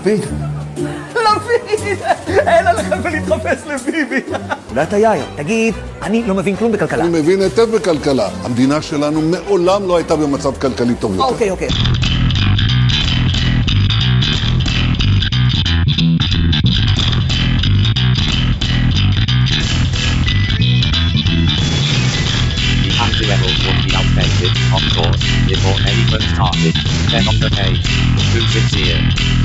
לפיד? לפיד! אין עליכם ולהתחפש לביבי. אולי אתה יאיר. תגיד, אני לא מבין כלום בכלכלה. אני מבין היטב בכלכלה. המדינה שלנו מעולם לא הייתה במצב כלכלי טוב יותר. אוקיי, אוקיי. The anti-rebels would be outdated, of course, before anyone started. Then on the page, too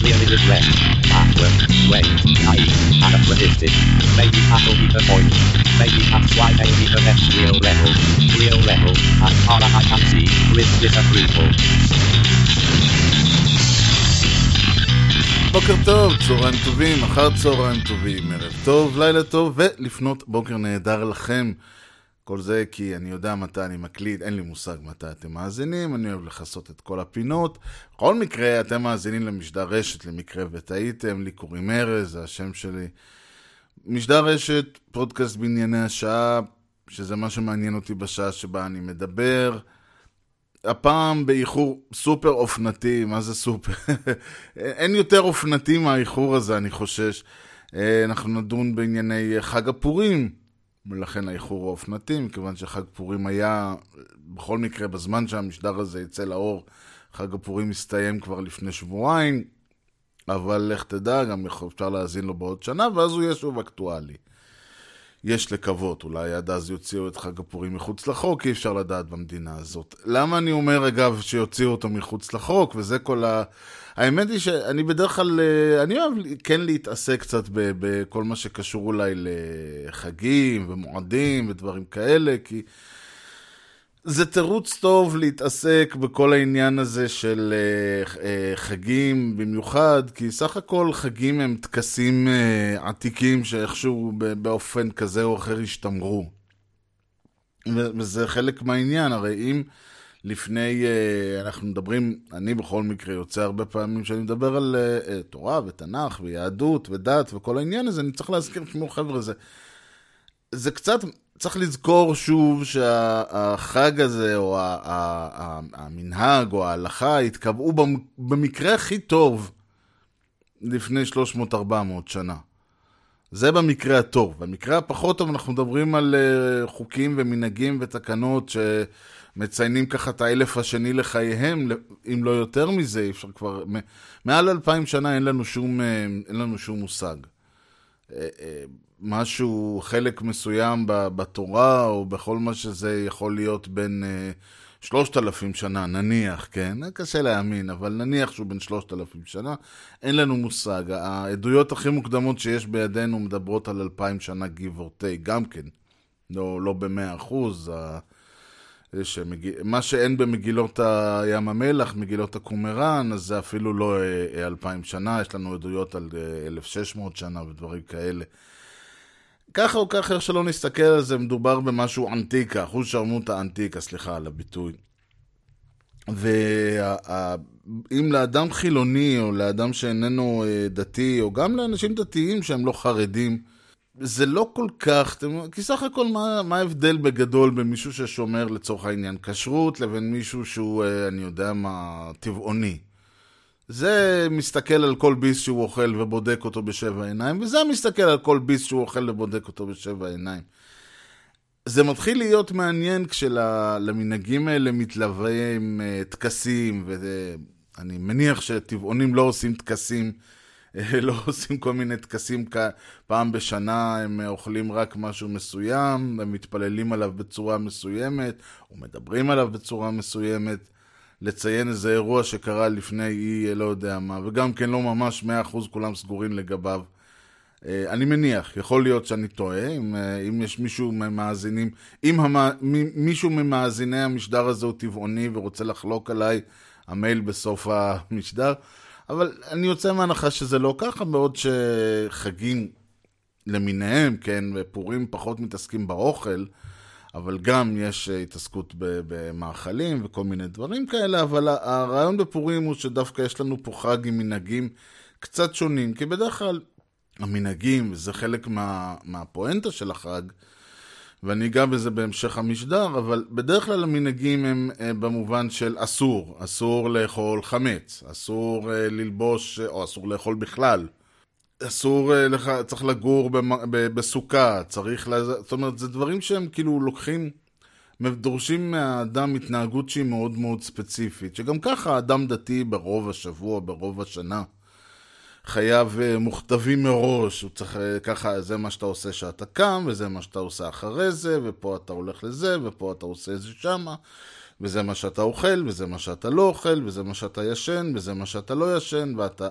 sincere, clearly regret, backward, wait, naive, anachronistic. Maybe that'll be the point. Maybe that's why they be the next real rebel. Real rebel, as far as I can see, with disapproval. בוקר טוב, צהריים טובים, אחר צהריים טובים, ערב טוב, לילה טוב ולפנות בוקר נהדר לכם. כל זה כי אני יודע מתי אני מקליט, אין לי מושג מתי אתם מאזינים, אני אוהב לכסות את כל הפינות. בכל מקרה, אתם מאזינים למשדר רשת, למקרה וטעיתם, לי קוראים ארז, זה השם שלי. משדר רשת, פודקאסט בענייני השעה, שזה מה שמעניין אותי בשעה שבה אני מדבר. הפעם באיחור סופר אופנתי, מה זה סופר? אין יותר אופנתי מהאיחור הזה, אני חושש. אה, אנחנו נדון בענייני חג הפורים, ולכן האיחור האופנתי, מכיוון שחג פורים היה, בכל מקרה, בזמן שהמשדר הזה יצא לאור, חג הפורים הסתיים כבר לפני שבועיים, אבל לך תדע, גם אפשר להאזין לו בעוד שנה, ואז הוא יהיה שוב אקטואלי. יש לקוות, אולי עד אז יוציאו את חג הפורים מחוץ לחוק, אי אפשר לדעת במדינה הזאת. למה אני אומר, אגב, שיוציאו אותו מחוץ לחוק, וזה כל ה... האמת היא שאני בדרך כלל, אה, אני אוהב כן להתעסק קצת בכל מה שקשור אולי לחגים ומועדים ודברים כאלה, כי זה תירוץ טוב להתעסק בכל העניין הזה של אה, אה, חגים במיוחד, כי סך הכל חגים הם טקסים אה, עתיקים שאיכשהו באופן כזה או אחר השתמרו. וזה חלק מהעניין, הרי אם לפני, אנחנו מדברים, אני בכל מקרה יוצא הרבה פעמים שאני מדבר על תורה ותנ"ך ויהדות ודת וכל העניין הזה, אני צריך להזכיר, תשמעו חבר'ה, זה, זה קצת, צריך לזכור שוב שהחג הזה, או המנהג, או ההלכה, התקבעו במ- במקרה הכי טוב לפני 300-400 שנה. זה במקרה הטוב. במקרה הפחות טוב אנחנו מדברים על אה, חוקים ומנהגים ותקנות שמציינים ככה את האלף השני לחייהם, אם לא יותר מזה, אי אפשר כבר... מעל אלפיים שנה אין לנו שום, אה, אין לנו שום מושג. משהו, חלק מסוים בתורה, או בכל מה שזה יכול להיות בין אה, שלושת אלפים שנה, נניח, כן? קשה להאמין, אבל נניח שהוא בין שלושת אלפים שנה, אין לנו מושג. העדויות הכי מוקדמות שיש בידינו מדברות על אלפיים שנה give or take, גם כן. לא, לא במאה אחוז. שמג... מה שאין במגילות ים המלח, מגילות הקומראן, אז זה אפילו לא אה, אלפיים שנה, יש לנו עדויות על אה, 1600 שנה ודברים כאלה. ככה או ככה, איך שלא נסתכל על זה, מדובר במשהו אנטיקה, אחוז שרמוטה אנטיקה, סליחה על הביטוי. ואם לאדם חילוני, או לאדם שאיננו אה, דתי, או גם לאנשים דתיים שהם לא חרדים, זה לא כל כך, כי סך הכל מה, מה ההבדל בגדול בין מישהו ששומר לצורך העניין כשרות, לבין מישהו שהוא, אה, אני יודע מה, טבעוני. זה מסתכל על כל ביס שהוא אוכל ובודק אותו בשבע עיניים, וזה מסתכל על כל ביס שהוא אוכל ובודק אותו בשבע עיניים. זה מתחיל להיות מעניין כשלמנהגים האלה מתלווים אה, טקסים, ואני מניח שטבעונים לא עושים טקסים, אה, לא עושים כל מיני טקסים פעם בשנה, הם אוכלים רק משהו מסוים, הם מתפללים עליו בצורה מסוימת, או מדברים עליו בצורה מסוימת. לציין איזה אירוע שקרה לפני אי לא יודע מה, וגם כן לא ממש 100% כולם סגורים לגביו. אה, אני מניח, יכול להיות שאני טועה, אם, אה, אם יש מישהו ממאזינים, אם המ, מישהו ממאזיני המשדר הזה הוא טבעוני ורוצה לחלוק עליי, המייל בסוף המשדר, אבל אני יוצא מהנחה שזה לא ככה, בעוד שחגים למיניהם, כן, ופורים פחות מתעסקים באוכל, אבל גם יש אה, התעסקות במאכלים וכל מיני דברים כאלה, אבל הרעיון בפורים הוא שדווקא יש לנו פה חג עם מנהגים קצת שונים, כי בדרך כלל המנהגים, וזה חלק מה, מהפואנטה של החג, ואני אגע בזה בהמשך המשדר, אבל בדרך כלל המנהגים הם אה, במובן של אסור, אסור לאכול חמץ, אסור אה, ללבוש, או אסור לאכול בכלל. אסור, אה, לך, צריך לגור בסוכה, צריך, לז... זאת אומרת, זה דברים שהם כאילו לוקחים, דורשים מהאדם התנהגות שהיא מאוד מאוד ספציפית, שגם ככה אדם דתי ברוב השבוע, ברוב השנה, חייב אה, מוכתבים מראש, הוא צריך אה, ככה, זה מה שאתה עושה שאתה קם, וזה מה שאתה עושה אחרי זה, ופה אתה הולך לזה, ופה אתה עושה זה שמה, וזה מה שאתה אוכל, וזה מה שאתה לא אוכל, וזה מה שאתה ישן, וזה מה שאתה לא ישן, ואתה...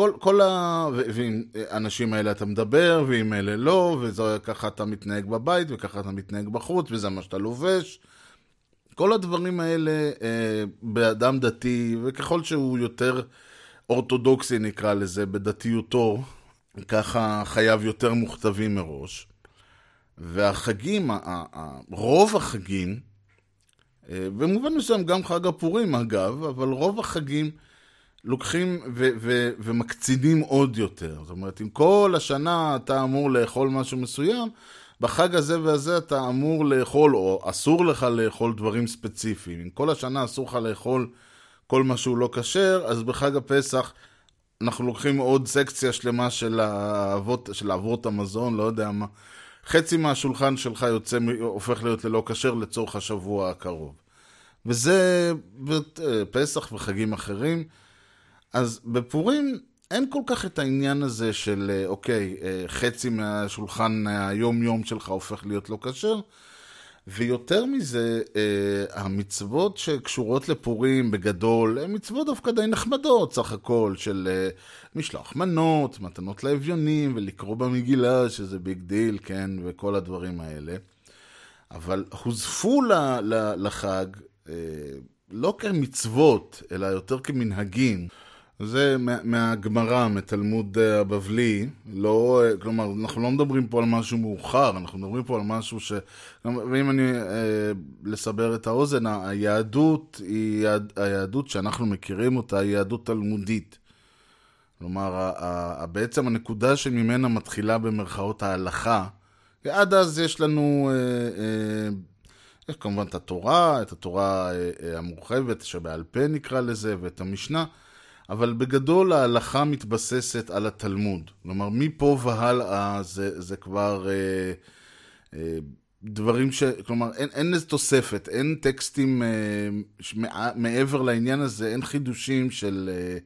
כל, כל ה... ועם האנשים האלה אתה מדבר, ועם אלה לא, וככה אתה מתנהג בבית, וככה אתה מתנהג בחוץ, וזה מה שאתה לובש. כל הדברים האלה אה, באדם דתי, וככל שהוא יותר אורתודוקסי נקרא לזה, בדתיותו, ככה חייב יותר מוכתבים מראש. והחגים, רוב החגים, אה, במובן מסוים גם חג הפורים אגב, אבל רוב החגים לוקחים ו- ו- ומקצינים עוד יותר. זאת אומרת, אם כל השנה אתה אמור לאכול משהו מסוים, בחג הזה והזה אתה אמור לאכול, או אסור לך לאכול דברים ספציפיים. אם כל השנה אסור לך לאכול כל מה שהוא לא כשר, אז בחג הפסח אנחנו לוקחים עוד סקציה שלמה של האבות, של אבות המזון, לא יודע מה. חצי מהשולחן שלך יוצא, הופך להיות ללא כשר לצורך השבוע הקרוב. וזה פסח וחגים אחרים. אז בפורים אין כל כך את העניין הזה של, אה, אוקיי, אה, חצי מהשולחן היום-יום שלך הופך להיות לא כשר, ויותר מזה, אה, המצוות שקשורות לפורים בגדול, הן מצוות דווקא די נחמדות סך הכל, של משלוח מנות, מתנות לאביונים, ולקרוא במגילה, שזה big deal, כן, וכל הדברים האלה. אבל הוזפו לחג לא כמצוות, אלא יותר כמנהגים. זה מה- מהגמרא, מתלמוד אה, הבבלי, לא, כלומר, אנחנו לא מדברים פה על משהו מאוחר, אנחנו מדברים פה על משהו ש... ואם אני, אה, לסבר את האוזן, היהדות היא, יהד- היהדות שאנחנו מכירים אותה, היא יהדות תלמודית. כלומר, ה- ה- בעצם הנקודה שממנה מתחילה במרכאות ההלכה, ועד אז יש לנו, אה, אה, יש כמובן את התורה, את התורה אה, אה, המורחבת שבעל פה נקרא לזה, ואת המשנה, אבל בגדול ההלכה מתבססת על התלמוד. כלומר, מפה והלאה זה, זה כבר אה, אה, דברים ש... כלומר, אין, אין איזה תוספת, אין טקסטים אה, שמע- מעבר לעניין הזה, אין חידושים של... אה,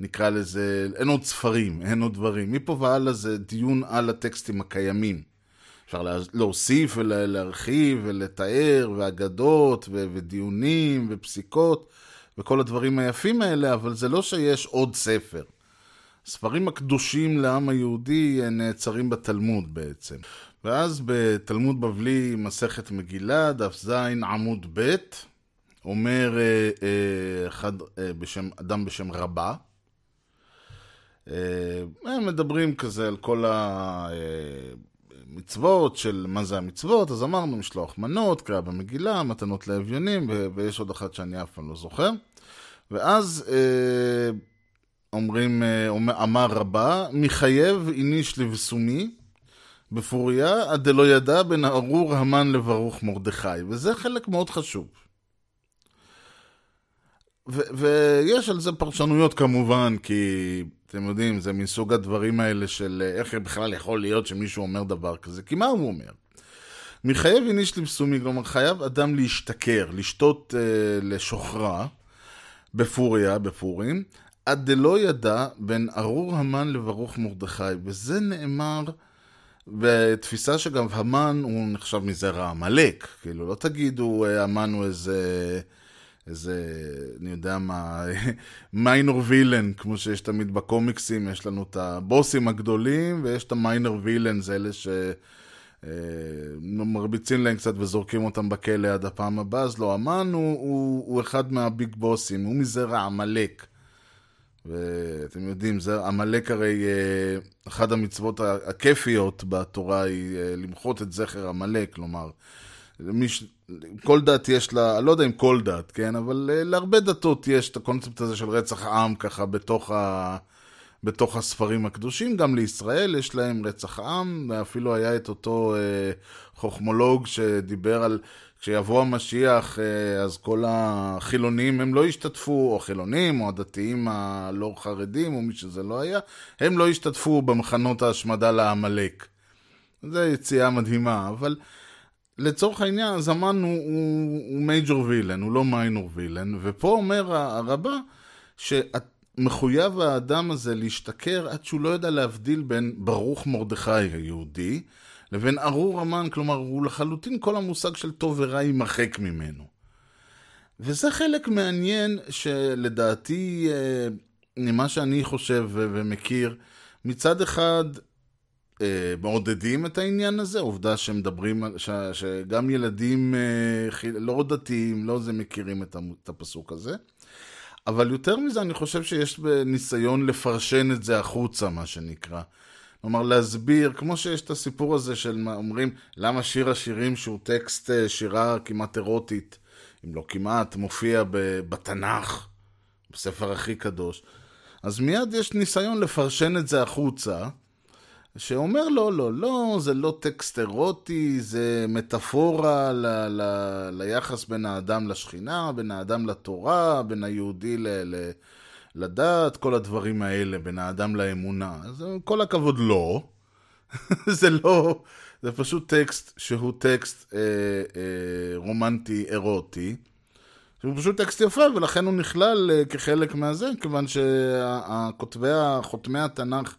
נקרא לזה, אין עוד ספרים, אין עוד דברים. מפה והלאה זה דיון על הטקסטים הקיימים. אפשר לה- להוסיף ולהרחיב ולתאר, ואגדות, ו- ודיונים, ופסיקות, וכל הדברים היפים האלה, אבל זה לא שיש עוד ספר. הספרים הקדושים לעם היהודי אה, נעצרים בתלמוד בעצם. ואז בתלמוד בבלי, מסכת מגילה, דף ז, עמוד ב', אומר אה, אה, אחד, אה, בשם, אדם בשם רבה, אה, הם מדברים כזה על כל המצוות של מה זה המצוות, אז אמרנו משלוח מנות, קריאה במגילה, מתנות לאביונים, ו- ויש עוד אחת שאני אף פעם לא זוכר. ואז אה, אומרים, אה, אמר רבה, מחייב איניש לבסומי, בפוריה, עד דלא ידע בין ארור המן לברוך מרדכי, וזה חלק מאוד חשוב. ו- ויש על זה פרשנויות כמובן, כי אתם יודעים, זה מסוג הדברים האלה של אה, איך בכלל יכול להיות שמישהו אומר דבר כזה, כי מה הוא אומר? מחייב איניש לבסומי, כלומר חייב אדם להשתכר, לשתות אה, לשוכרה, בפוריה, בפורים, עד דלא ידע בין ארור המן לברוך מרדכי, וזה נאמר בתפיסה שגם המן הוא נחשב מזרע עמלק, כאילו לא תגידו אה, המן הוא איזה, איזה, אני יודע מה, מיינור וילן, כמו שיש תמיד בקומיקסים, יש לנו את הבוסים הגדולים ויש את המיינור וילן, זה אלה ש... אה, להם קצת וזורקים אותם בכלא עד הפעם הבאה, אז לא, המן הוא, הוא, הוא אחד מהביג בוסים, הוא מזרע עמלק. ואתם יודעים, עמלק הרי, אה, אחת המצוות הכיפיות בתורה היא אה, למחות את זכר עמלק, כלומר, מיש, כל דת יש לה, לא יודע אם כל דת, כן, אבל אה, להרבה דתות יש את הקונספט הזה של רצח עם ככה בתוך, ה, בתוך הספרים הקדושים. גם לישראל יש להם רצח עם, ואפילו היה את אותו אה, חוכמולוג שדיבר על כשיבוא המשיח, אה, אז כל החילונים הם לא ישתתפו, או חילונים, או הדתיים הלא חרדים, או מי שזה לא היה, הם לא ישתתפו במחנות ההשמדה לעמלק. זו יציאה מדהימה, אבל לצורך העניין, הזמן הוא, הוא, הוא מייג'ור וילן, הוא לא מיינור וילן, ופה אומר הרבה שמחויב האדם הזה להשתכר עד שהוא לא יודע להבדיל בין ברוך מרדכי היהודי לבין ארור המן, כלומר הוא לחלוטין כל המושג של טוב ורע יימחק ממנו. וזה חלק מעניין שלדעתי, אה, ממה שאני חושב ומכיר, מצד אחד אה, מעודדים את העניין הזה, עובדה שמדברים, ש, שגם ילדים אה, לא דתיים, לא זה מכירים את הפסוק הזה. אבל יותר מזה, אני חושב שיש ניסיון לפרשן את זה החוצה, מה שנקרא. כלומר, להסביר, כמו שיש את הסיפור הזה של אומרים, למה שיר השירים שהוא טקסט אה, שירה כמעט אירוטית, אם לא כמעט, מופיע בתנ"ך, בספר הכי קדוש. אז מיד יש ניסיון לפרשן את זה החוצה, שאומר לא, לא, לא, זה לא טקסט אירוטי, זה מטאפורה ל, ל, ליחס בין האדם לשכינה, בין האדם לתורה, בין היהודי ל, ל, לדת, כל הדברים האלה, בין האדם לאמונה. אז כל הכבוד לא. זה לא, זה פשוט טקסט שהוא טקסט אה, אה, רומנטי אירוטי. שהוא פשוט טקסט יפה, ולכן הוא נכלל אה, כחלק מהזה, כיוון שהכותבי, חותמי התנ"ך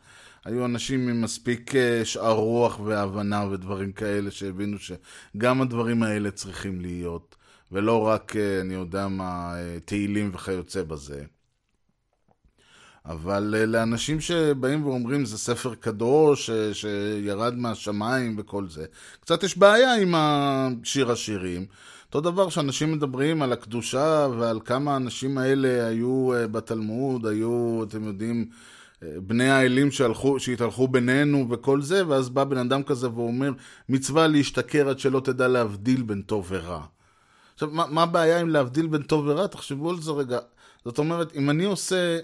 היו אנשים עם מספיק אה, שאר רוח והבנה ודברים כאלה שהבינו שגם הדברים האלה צריכים להיות, ולא רק, אה, אני יודע מה, אה, תהילים וכיוצא בזה. אבל לאנשים שבאים ואומרים זה ספר קדוש שירד מהשמיים וכל זה, קצת יש בעיה עם השיר השירים. אותו דבר שאנשים מדברים על הקדושה ועל כמה האנשים האלה היו בתלמוד, היו, אתם יודעים, בני האלים שהלכו, שהתהלכו בינינו וכל זה, ואז בא בן אדם כזה ואומר, מצווה להשתכר עד שלא תדע להבדיל בין טוב ורע. עכשיו, מה, מה הבעיה עם להבדיל בין טוב ורע? תחשבו על זה רגע. זאת אומרת, אם אני עושה,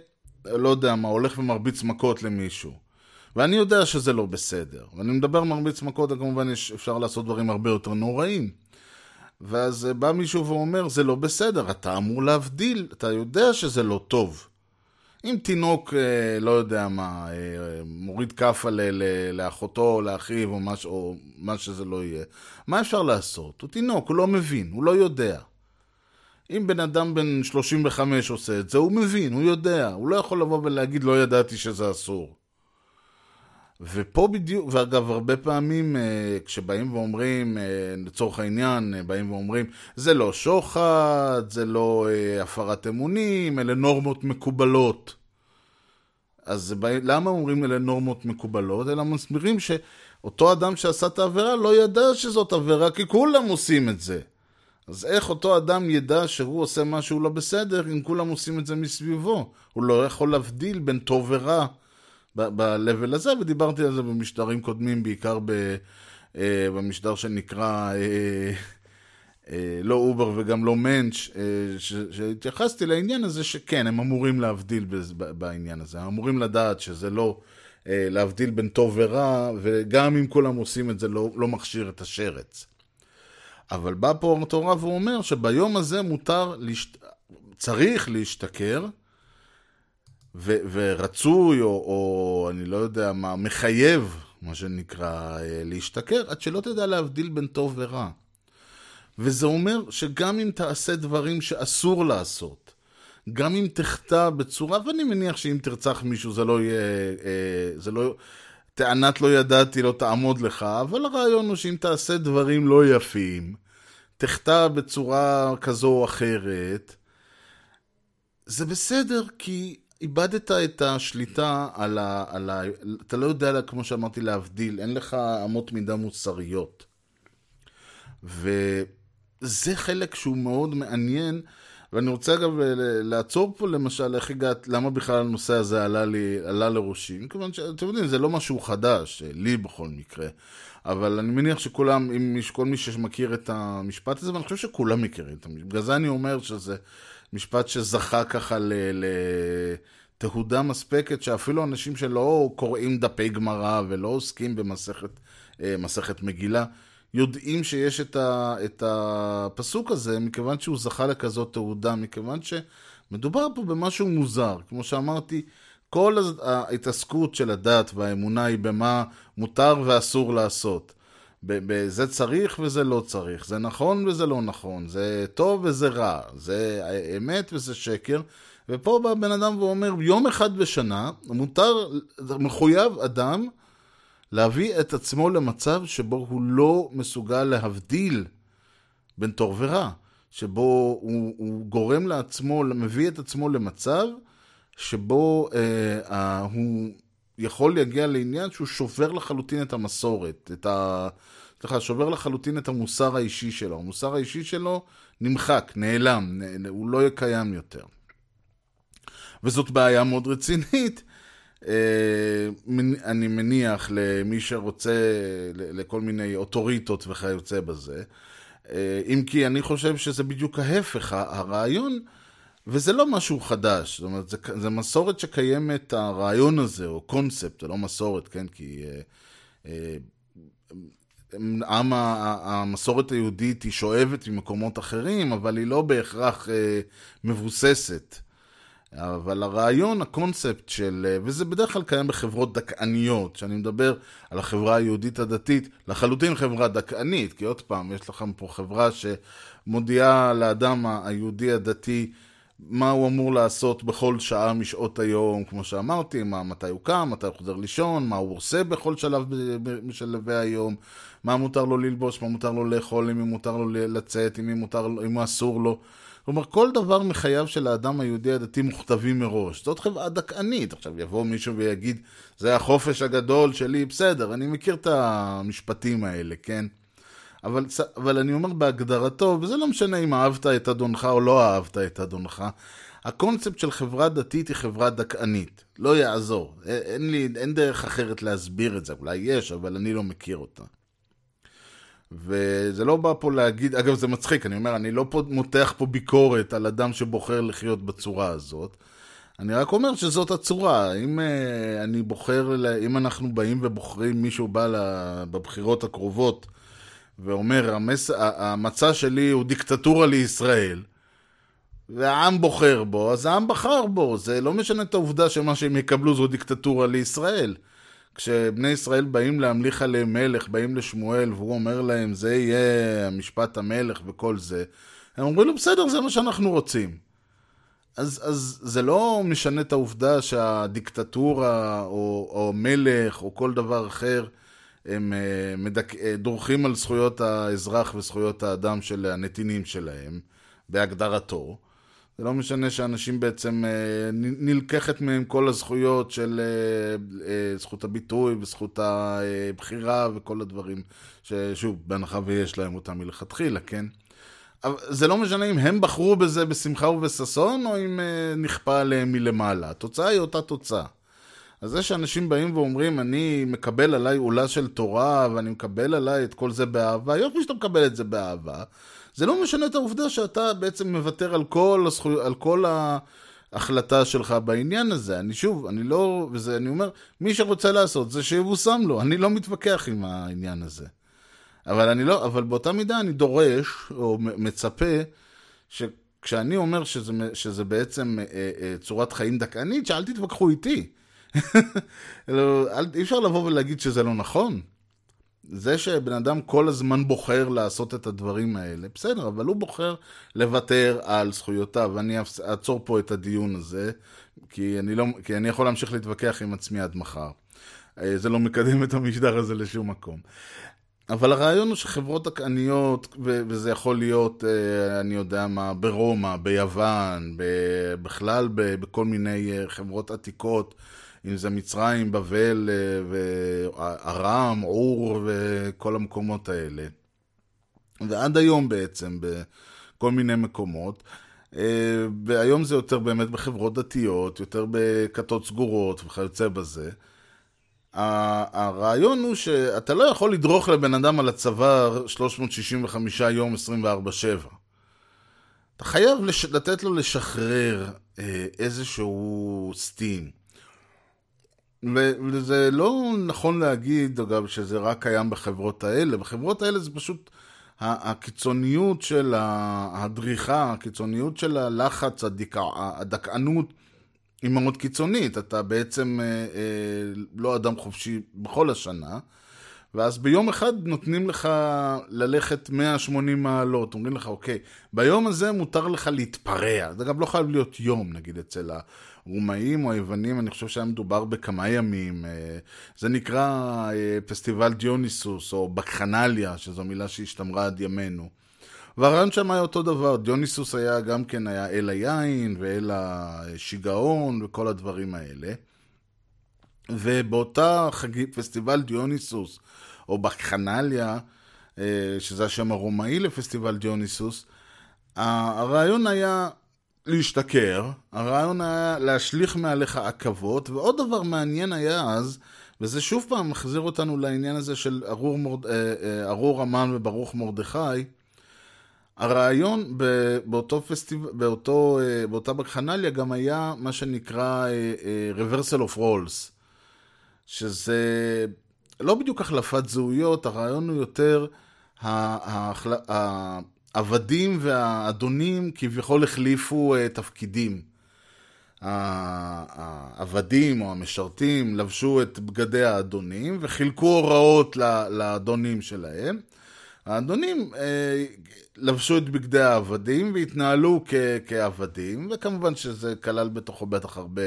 לא יודע מה, הולך ומרביץ מכות למישהו, ואני יודע שזה לא בסדר, ואני מדבר מרביץ מכות, כמובן יש, אפשר לעשות דברים הרבה יותר נוראים. ואז בא מישהו ואומר, זה לא בסדר, אתה אמור להבדיל, אתה יודע שזה לא טוב. אם תינוק, אה, לא יודע מה, אה, מוריד כאפה לאחותו או לאחיו או מה, או מה שזה לא יהיה, מה אפשר לעשות? הוא תינוק, הוא לא מבין, הוא לא יודע. אם בן אדם בן 35 עושה את זה, הוא מבין, הוא יודע. הוא לא יכול לבוא ולהגיד, לא ידעתי שזה אסור. ופה בדיוק, ואגב, הרבה פעמים אה, כשבאים ואומרים, לצורך העניין, באים ואומרים, זה לא שוחד, זה לא הפרת אמונים, אלה נורמות מקובלות. אז בא, למה אומרים אלה נורמות מקובלות? אלא מסבירים שאותו אדם שעשה את העבירה לא ידע שזאת עבירה, כי כולם עושים את זה. אז איך אותו אדם ידע שהוא עושה משהו לא בסדר אם כולם עושים את זה מסביבו? הוא לא יכול להבדיל בין טוב ורע ב-level הזה, ודיברתי על זה במשדרים קודמים, בעיקר ב, אה, במשדר שנקרא... אה, אה, לא אובר וגם לא מענץ', אה, שהתייחסתי לעניין הזה שכן, הם אמורים להבדיל בעניין הזה, הם אמורים לדעת שזה לא אה, להבדיל בין טוב ורע, וגם אם כולם עושים את זה, לא, לא מכשיר את השרץ. אבל בא פה התורה והוא אומר שביום הזה מותר, להשת... צריך להשתכר, ו- ורצוי, או, או אני לא יודע מה, מחייב, מה שנקרא, להשתכר, עד שלא תדע להבדיל בין טוב ורע. וזה אומר שגם אם תעשה דברים שאסור לעשות, גם אם תחטא בצורה, ואני מניח שאם תרצח מישהו זה לא יהיה, אה, זה לא, טענת לא ידעתי לא תעמוד לך, אבל הרעיון הוא שאם תעשה דברים לא יפים, תחטא בצורה כזו או אחרת, זה בסדר, כי איבדת את השליטה על ה... על ה אתה לא יודע, כמו שאמרתי, להבדיל, אין לך אמות מידה מוסריות. ו... זה חלק שהוא מאוד מעניין, ואני רוצה אגב לעצור פה למשל, איך הגעת, למה בכלל הנושא הזה עלה, לי, עלה לראשי? כיוון שאתם יודעים, זה לא משהו חדש, לי בכל מקרה, אבל אני מניח שכולם, אם כל מי שמכיר את המשפט הזה, ואני חושב שכולם מכירים את המשפט, בגלל זה אני אומר שזה משפט שזכה ככה ל... ל תהודה מספקת שאפילו אנשים שלא קוראים דפי גמרא ולא עוסקים במסכת אה, מסכת מגילה, יודעים שיש את, ה, את הפסוק הזה, מכיוון שהוא זכה לכזאת תהודה, מכיוון שמדובר פה במשהו מוזר. כמו שאמרתי, כל ההתעסקות של הדת והאמונה היא במה מותר ואסור לעשות. זה צריך וזה לא צריך, זה נכון וזה לא נכון, זה טוב וזה רע, זה אמת וזה שקר. ופה בא בן אדם ואומר, יום אחד בשנה מותר, מחויב אדם להביא את עצמו למצב שבו הוא לא מסוגל להבדיל בין טוב ורע, שבו הוא, הוא גורם לעצמו, מביא את עצמו למצב שבו אה, הוא יכול להגיע לעניין שהוא שובר לחלוטין את המסורת, את ה... סליחה, שובר לחלוטין את המוסר האישי שלו. המוסר האישי שלו נמחק, נעלם, הוא לא יהיה קיים יותר. וזאת בעיה מאוד רצינית. אה, אני מניח למי שרוצה, לכל מיני אוטוריטות וכיוצא בזה. אה, אם כי אני חושב שזה בדיוק ההפך, הרעיון, וזה לא משהו חדש, זאת אומרת, זה, זה מסורת שקיימת, הרעיון הזה, או קונספט, זה לא מסורת, כן, כי אה, עם המסורת היהודית היא שואבת ממקומות אחרים, אבל היא לא בהכרח מבוססת. אבל הרעיון, הקונספט של, וזה בדרך כלל קיים בחברות דכאניות, שאני מדבר על החברה היהודית הדתית, לחלוטין חברה דכאנית, כי עוד פעם, יש לכם פה חברה שמודיעה לאדם היהודי הדתי מה הוא אמור לעשות בכל שעה משעות היום, כמו שאמרתי, מה, מתי הוא קם, מתי הוא חוזר לישון, מה הוא עושה בכל שלב משלבי היום, מה מותר לו ללבוש, מה מותר לו לאכול, אם מותר לו לצאת, אם, מותר, אם אסור לו. כלומר, כל דבר מחייו של האדם היהודי הדתי מוכתבים מראש. זאת חברה דכאנית. עכשיו יבוא מישהו ויגיד, זה החופש הגדול שלי, בסדר, אני מכיר את המשפטים האלה, כן? אבל, אבל אני אומר בהגדרתו, וזה לא משנה אם אהבת את אדונך או לא אהבת את אדונך, הקונספט של חברה דתית היא חברה דכאנית. לא יעזור. אין, לי, אין דרך אחרת להסביר את זה. אולי יש, אבל אני לא מכיר אותה. וזה לא בא פה להגיד, אגב זה מצחיק, אני אומר, אני לא פה מותח פה ביקורת על אדם שבוחר לחיות בצורה הזאת. אני רק אומר שזאת הצורה. אם uh, אני בוחר, אם אנחנו באים ובוחרים, מישהו בא בבחירות הקרובות ואומר, המס, המצע שלי הוא דיקטטורה לישראל, והעם בוחר בו, אז העם בחר בו. זה לא משנה את העובדה שמה שהם יקבלו זו דיקטטורה לישראל. כשבני ישראל באים להמליך עליהם מלך, באים לשמואל, והוא אומר להם, זה יהיה משפט המלך וכל זה, הם אומרים לו, בסדר, זה מה שאנחנו רוצים. אז, אז זה לא משנה את העובדה שהדיקטטורה, או, או מלך, או כל דבר אחר, הם אה, מדק... אה, דורכים על זכויות האזרח וזכויות האדם של הנתינים שלהם, בהגדרתו. זה לא משנה שאנשים בעצם, אה, נלקחת מהם כל הזכויות של זכות הביטוי וזכות הבחירה וכל הדברים ששוב, בהנחה ויש להם אותם מלכתחילה, כן? אבל זה לא משנה אם הם בחרו בזה בשמחה ובששון, או אם נכפה עליהם מלמעלה. התוצאה היא אותה תוצאה. אז זה שאנשים באים ואומרים, אני מקבל עליי עולה של תורה, ואני מקבל עליי את כל זה באהבה, יופי שאתה מקבל את זה באהבה. זה לא משנה את העובדה שאתה בעצם מוותר על כל, הזכו... על כל ההחלטה שלך בעניין הזה. אני שוב, אני לא, וזה, אני אומר, מי שרוצה לעשות זה שיבושם לו, אני לא מתווכח עם העניין הזה. אבל אני לא, אבל באותה מידה אני דורש, או מצפה, שכשאני אומר שזה, שזה בעצם אה, אה, צורת חיים דכאנית, שאל תתווכחו איתי. אי אפשר לבוא ולהגיד שזה לא נכון. זה שבן אדם כל הזמן בוחר לעשות את הדברים האלה, בסדר, אבל הוא בוחר לוותר על זכויותיו, ואני אעצור פה את הדיון הזה, כי אני, לא, כי אני יכול להמשיך להתווכח עם עצמי עד מחר. אה, זה לא מקדם את המשדר הזה לשום מקום. אבל הרעיון הוא שחברות עניות, וזה יכול להיות, אה, אני יודע מה, ברומא, ביוון, בכלל בכל מיני אה, חברות עתיקות, אם זה מצרים, בבל אה, וארם, עור וכל המקומות האלה. ועד היום בעצם, בכל מיני מקומות. אה, והיום זה יותר באמת בחברות דתיות, יותר בכתות סגורות וכיוצא בזה. הרעיון הוא שאתה לא יכול לדרוך לבן אדם על הצוואר 365 יום 24-7. אתה חייב. לתת לו לשחרר אה, איזשהו סטים. וזה לא נכון להגיד, אגב, שזה רק קיים בחברות האלה. בחברות האלה זה פשוט הקיצוניות של הדריכה, הקיצוניות של הלחץ, הדק... הדכאנות, היא מאוד קיצונית. אתה בעצם אה, אה, לא אדם חופשי בכל השנה. ואז ביום אחד נותנים לך ללכת 180 מעלות, אומרים לך, אוקיי, ביום הזה מותר לך להתפרע. זה גם לא חייב להיות יום, נגיד, אצל הרומאים או היוונים, אני חושב שהיה מדובר בכמה ימים. אה, זה נקרא אה, פסטיבל דיוניסוס, או בקחנליה, שזו מילה שהשתמרה עד ימינו. והרעיון שם היה אותו דבר, דיוניסוס היה גם כן, היה אל היין ואל השיגעון וכל הדברים האלה. ובאותה חגי, פסטיבל דיוניסוס, או בקחנליה, אה, שזה השם הרומאי לפסטיבל דיוניסוס, הרעיון היה להשתכר, הרעיון היה להשליך מעליך עכבות, ועוד דבר מעניין היה אז, וזה שוב פעם מחזיר אותנו לעניין הזה של ארור, מורד, אה, אה, ארור המן וברוך מרדכי, הרעיון באותו פסטיבל, באותו, באותה בקחנליה גם היה מה שנקרא reversal of roles. שזה לא בדיוק החלפת זהויות, הרעיון הוא יותר העבדים והאדונים כביכול החליפו אה, תפקידים. העבדים או המשרתים לבשו את בגדי האדונים וחילקו הוראות לאדונים שלהם. האדונים אה, לבשו את בגדי העבדים והתנהלו כעבדים, וכמובן שזה כלל בתוכו בטח הרבה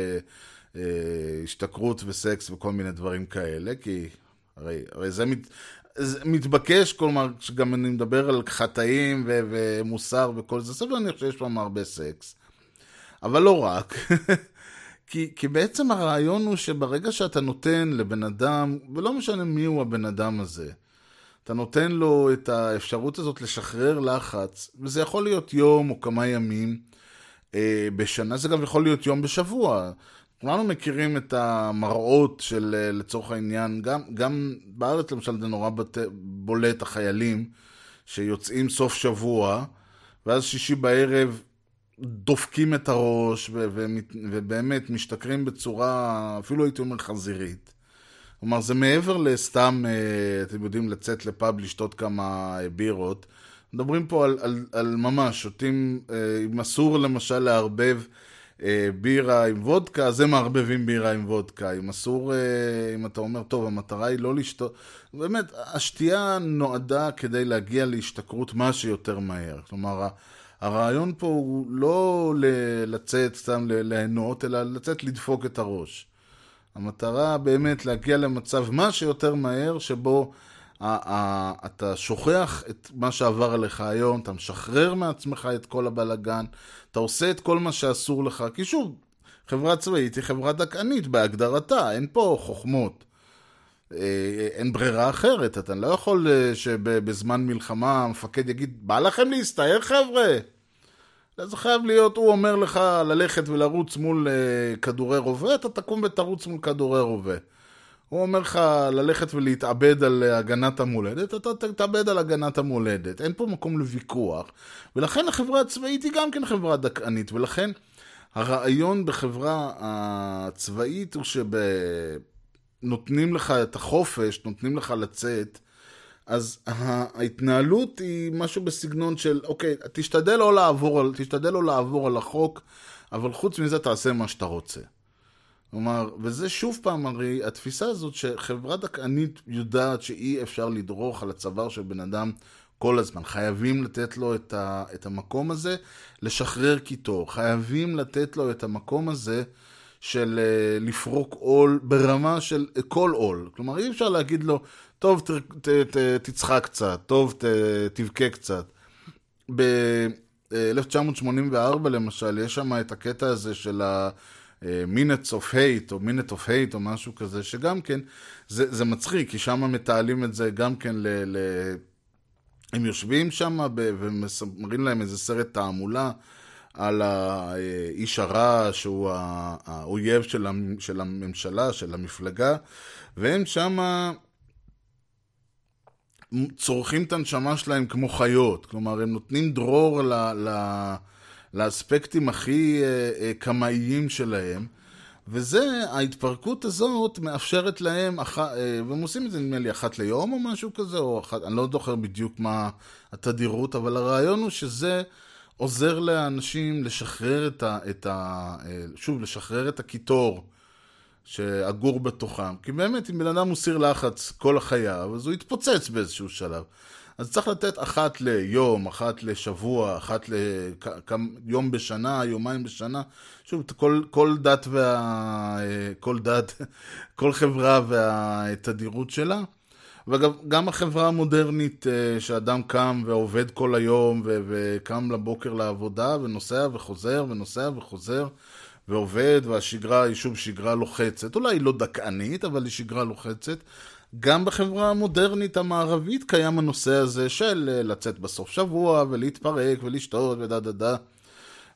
השתכרות וסקס וכל מיני דברים כאלה, כי הרי, הרי זה, מת, זה מתבקש, כלומר, כשגם אני מדבר על חטאים ו, ומוסר וכל זה, סביר חושב שיש שם הרבה סקס. אבל לא רק. כי, כי בעצם הרעיון הוא שברגע שאתה נותן לבן אדם, ולא משנה מי הוא הבן אדם הזה, אתה נותן לו את האפשרות הזאת לשחרר לחץ, וזה יכול להיות יום או כמה ימים אה, בשנה, זה גם יכול להיות יום בשבוע. כולנו מכירים את המראות של, אה, לצורך העניין, גם, גם בארץ למשל זה נורא בת, בולט, החיילים שיוצאים סוף שבוע, ואז שישי בערב דופקים את הראש, ו- ו- ובאמת משתכרים בצורה, אפילו הייתי אומר חזירית. כלומר, זה מעבר לסתם, אה, אתם יודעים, לצאת לפאב, לשתות כמה אה, בירות. מדברים פה על, על, על ממש, שותים, אם אסור למשל לערבב בירה עם וודקה, אז הם מערבבים בירה עם וודקה. אם אסור, אה, אם אתה אומר, טוב, המטרה היא לא לשתות... באמת, השתייה נועדה כדי להגיע להשתכרות מה שיותר מהר. כלומר, הרעיון פה הוא לא לצאת סתם ליהנות, אלא לצאת לדפוק את הראש. המטרה באמת להגיע למצב מה שיותר מהר, שבו אתה שוכח את מה שעבר עליך היום, אתה משחרר מעצמך את כל הבלגן, אתה עושה את כל מה שאסור לך, כי שוב, חברה צבאית היא חברה דכאנית בהגדרתה, אין פה חוכמות. אה, אין ברירה אחרת, אתה לא יכול אה, שבזמן מלחמה המפקד יגיד, בא לכם להסתער חבר'ה? זה חייב להיות, הוא אומר לך ללכת ולרוץ מול אה, כדורי רובה, אתה תקום ותרוץ מול כדורי רובה. הוא אומר לך ללכת ולהתאבד על הגנת המולדת, אתה תתאבד על הגנת המולדת. אין פה מקום לוויכוח. ולכן החברה הצבאית היא גם כן חברה דכאנית, ולכן הרעיון בחברה הצבאית הוא שנותנים לך את החופש, נותנים לך לצאת, אז ההתנהלות היא משהו בסגנון של, אוקיי, תשתדל לא לעבור, תשתדל לא לעבור על החוק, אבל חוץ מזה תעשה מה שאתה רוצה. כלומר, וזה שוב פעם הרי התפיסה הזאת שחברה דכאנית יודעת שאי אפשר לדרוך על הצוואר של בן אדם כל הזמן. חייבים לתת לו את, ה, את המקום הזה לשחרר קיטור. חייבים לתת לו את המקום הזה של uh, לפרוק עול ברמה של כל עול. כלומר, אי אפשר להגיד לו, טוב, ת, ת, ת, תצחק קצת, טוב, ת, תבכה קצת. ב-1984 למשל, יש שם את הקטע הזה של ה... Minutes of Hate, או Minute of Hate, או משהו כזה, שגם כן, זה, זה מצחיק, כי שם מתעלים את זה גם כן ל... ל... הם יושבים שם ומראים להם איזה סרט תעמולה על האיש הרע שהוא האויב של הממשלה, של המפלגה, והם שם צורחים את הנשמה שלהם כמו חיות. כלומר, הם נותנים דרור ל... ל לאספקטים הכי אה, אה, קמאיים שלהם. וזה, ההתפרקות הזאת מאפשרת להם, אח... אה, והם עושים את זה נדמה לי אחת ליום או משהו כזה, או אחת, אני לא זוכר בדיוק מה התדירות, אבל הרעיון הוא שזה עוזר לאנשים לשחרר את ה... את ה שוב, לשחרר את הקיטור שאגור בתוכם. כי באמת, אם בן אדם הוא סיר לחץ כל החייו, אז הוא יתפוצץ באיזשהו שלב. אז צריך לתת אחת ליום, אחת לשבוע, אחת ליום בשנה, יומיים בשנה. שוב, כל, כל דת וה... כל דת, כל חברה והתדירות שלה. וגם גם החברה המודרנית, אה, שאדם קם ועובד כל היום ו- וקם לבוקר לעבודה ונוסע וחוזר ונוסע וחוזר ועובד, והשגרה היא שוב שגרה לוחצת. אולי היא לא דכאנית, אבל היא שגרה לוחצת. גם בחברה המודרנית המערבית קיים הנושא הזה של אה, לצאת בסוף שבוע ולהתפרק ולשתות ודה דה דה.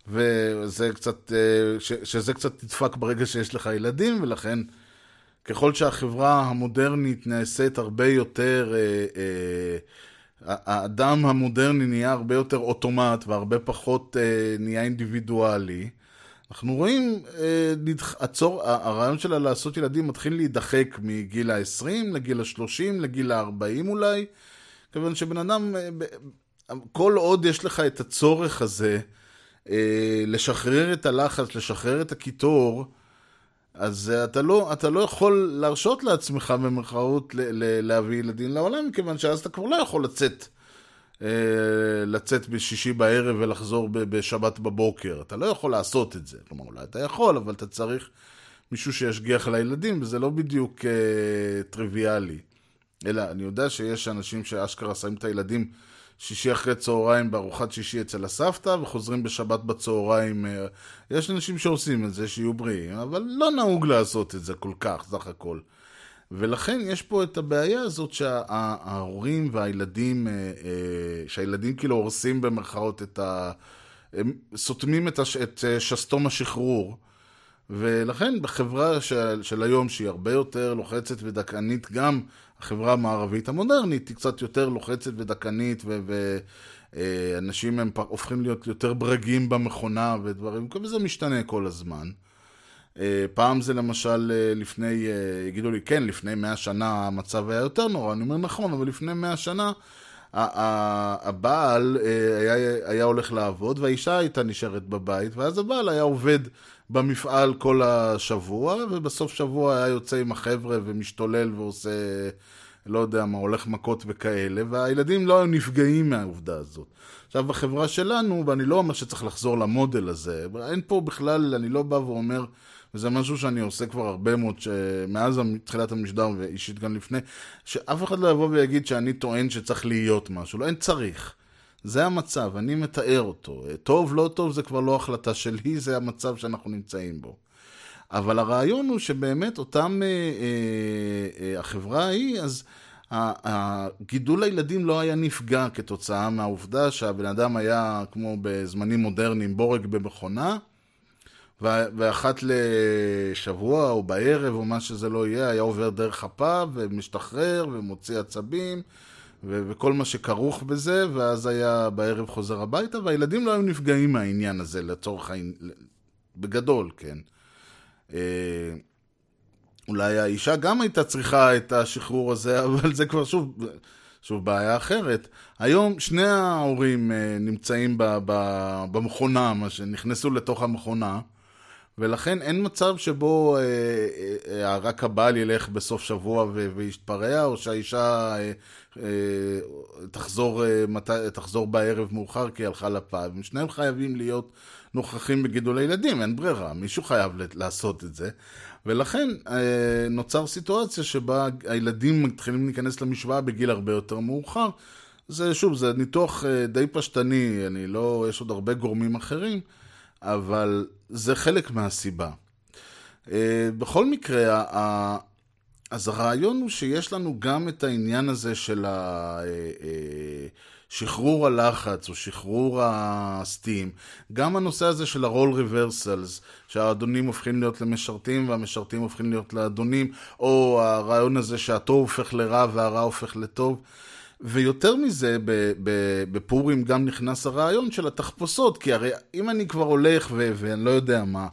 וזה קצת, אה, ש, שזה קצת נדפק ברגע שיש לך ילדים, ולכן ככל שהחברה המודרנית נעשית הרבה יותר, אה, האדם המודרני נהיה הרבה יותר אוטומט והרבה פחות נהיה אינדיבידואלי. אנחנו רואים, אה, הצור, הרעיון שלה לעשות ילדים מתחיל להידחק מגיל ה-20 לגיל ה-30, לגיל ה-40 אולי, כיוון שבן אדם, אה, כל עוד יש לך את הצורך הזה אה, לשחרר את הלחץ, לשחרר את הקיטור, אז אתה לא, אתה לא יכול להרשות לעצמך במרכאות להביא ילדים לעולם, מכיוון שאז אתה כבר לא יכול לצאת אה, לצאת בשישי בערב ולחזור בשבת בבוקר. אתה לא יכול לעשות את זה. כלומר, אולי אתה יכול, אבל אתה צריך מישהו שישגיח על הילדים, וזה לא בדיוק אה, טריוויאלי. אלא, אני יודע שיש אנשים שאשכרה שמים את הילדים שישי אחרי צהריים בארוחת שישי אצל הסבתא, וחוזרים בשבת בצהריים. אה, יש אנשים שעושים את זה, שיהיו בריאים, אבל לא נהוג לעשות את זה כל כך, סך הכל. ולכן יש פה את הבעיה הזאת שההורים והילדים, אה, אה, שהילדים כאילו הורסים במרכאות את ה... הם סותמים את, הש... את אה, שסתום השחרור. ולכן בחברה של, של היום, שהיא הרבה יותר לוחצת ודכאנית, גם החברה המערבית המודרנית היא קצת יותר לוחצת ודכאנית, ואנשים הם הופכים להיות יותר ברגים במכונה ודברים, וזה משתנה כל הזמן. אה, פעם זה למשל אה, לפני, אה, יגידו לי, כן, לפני מאה שנה המצב היה יותר נורא, אני אומר נכון, אבל לפני מאה שנה הבעל היה, היה הולך לעבוד והאישה הייתה נשארת בבית, ואז הבעל היה עובד במפעל כל השבוע, ובסוף שבוע היה יוצא עם החבר'ה ומשתולל ועושה, לא יודע מה, הולך מכות וכאלה, והילדים לא היו נפגעים מהעובדה הזאת. עכשיו, בחברה שלנו, ואני לא אומר שצריך לחזור למודל הזה, אין פה בכלל, אני לא בא ואומר... וזה משהו שאני עושה כבר הרבה מאוד, מאז תחילת המשדר ואישית גם לפני, שאף אחד לא יבוא ויגיד שאני טוען שצריך להיות משהו, לא, אין צריך. זה המצב, אני מתאר אותו. טוב, לא טוב, זה כבר לא החלטה שלי, זה המצב שאנחנו נמצאים בו. אבל הרעיון הוא שבאמת אותם, אה, אה, אה, החברה ההיא, אז גידול הילדים לא היה נפגע כתוצאה מהעובדה שהבן אדם היה, כמו בזמנים מודרניים, בורג במכונה, ואחת לשבוע או בערב או מה שזה לא יהיה, היה עובר דרך אפה ומשתחרר ומוציא עצבים ו- וכל מה שכרוך בזה, ואז היה בערב חוזר הביתה, והילדים לא היו נפגעים מהעניין הזה לצורך העניין, בגדול, כן. אה, אולי האישה גם הייתה צריכה את השחרור הזה, אבל זה כבר שוב, שוב בעיה אחרת. היום שני ההורים אה, נמצאים במכונה, מה שנכנסו לתוך המכונה. ולכן אין מצב שבו אה, אה, אה, רק הבעל ילך בסוף שבוע ויתפרע, או שהאישה אה, אה, תחזור, אה, מת, תחזור בערב מאוחר כי היא הלכה לפאב. שניהם חייבים להיות נוכחים בגידול הילדים, אין ברירה, מישהו חייב לעשות את זה. ולכן אה, נוצר סיטואציה שבה הילדים מתחילים להיכנס למשוואה בגיל הרבה יותר מאוחר. זה שוב, זה ניתוח אה, די פשטני, אני לא, יש עוד הרבה גורמים אחרים. אבל זה חלק מהסיבה. אה, בכל מקרה, אז הרעיון הוא שיש לנו גם את העניין הזה של אה, אה, שחרור הלחץ או שחרור הסטים, גם הנושא הזה של ה-roll reversals, שהאדונים הופכים להיות למשרתים והמשרתים הופכים להיות לאדונים, או הרעיון הזה שהטוב הופך לרע והרע הופך לטוב. ויותר מזה, בפורים גם נכנס הרעיון של התחפושות, כי הרי אם אני כבר הולך ו- ואני לא יודע מה,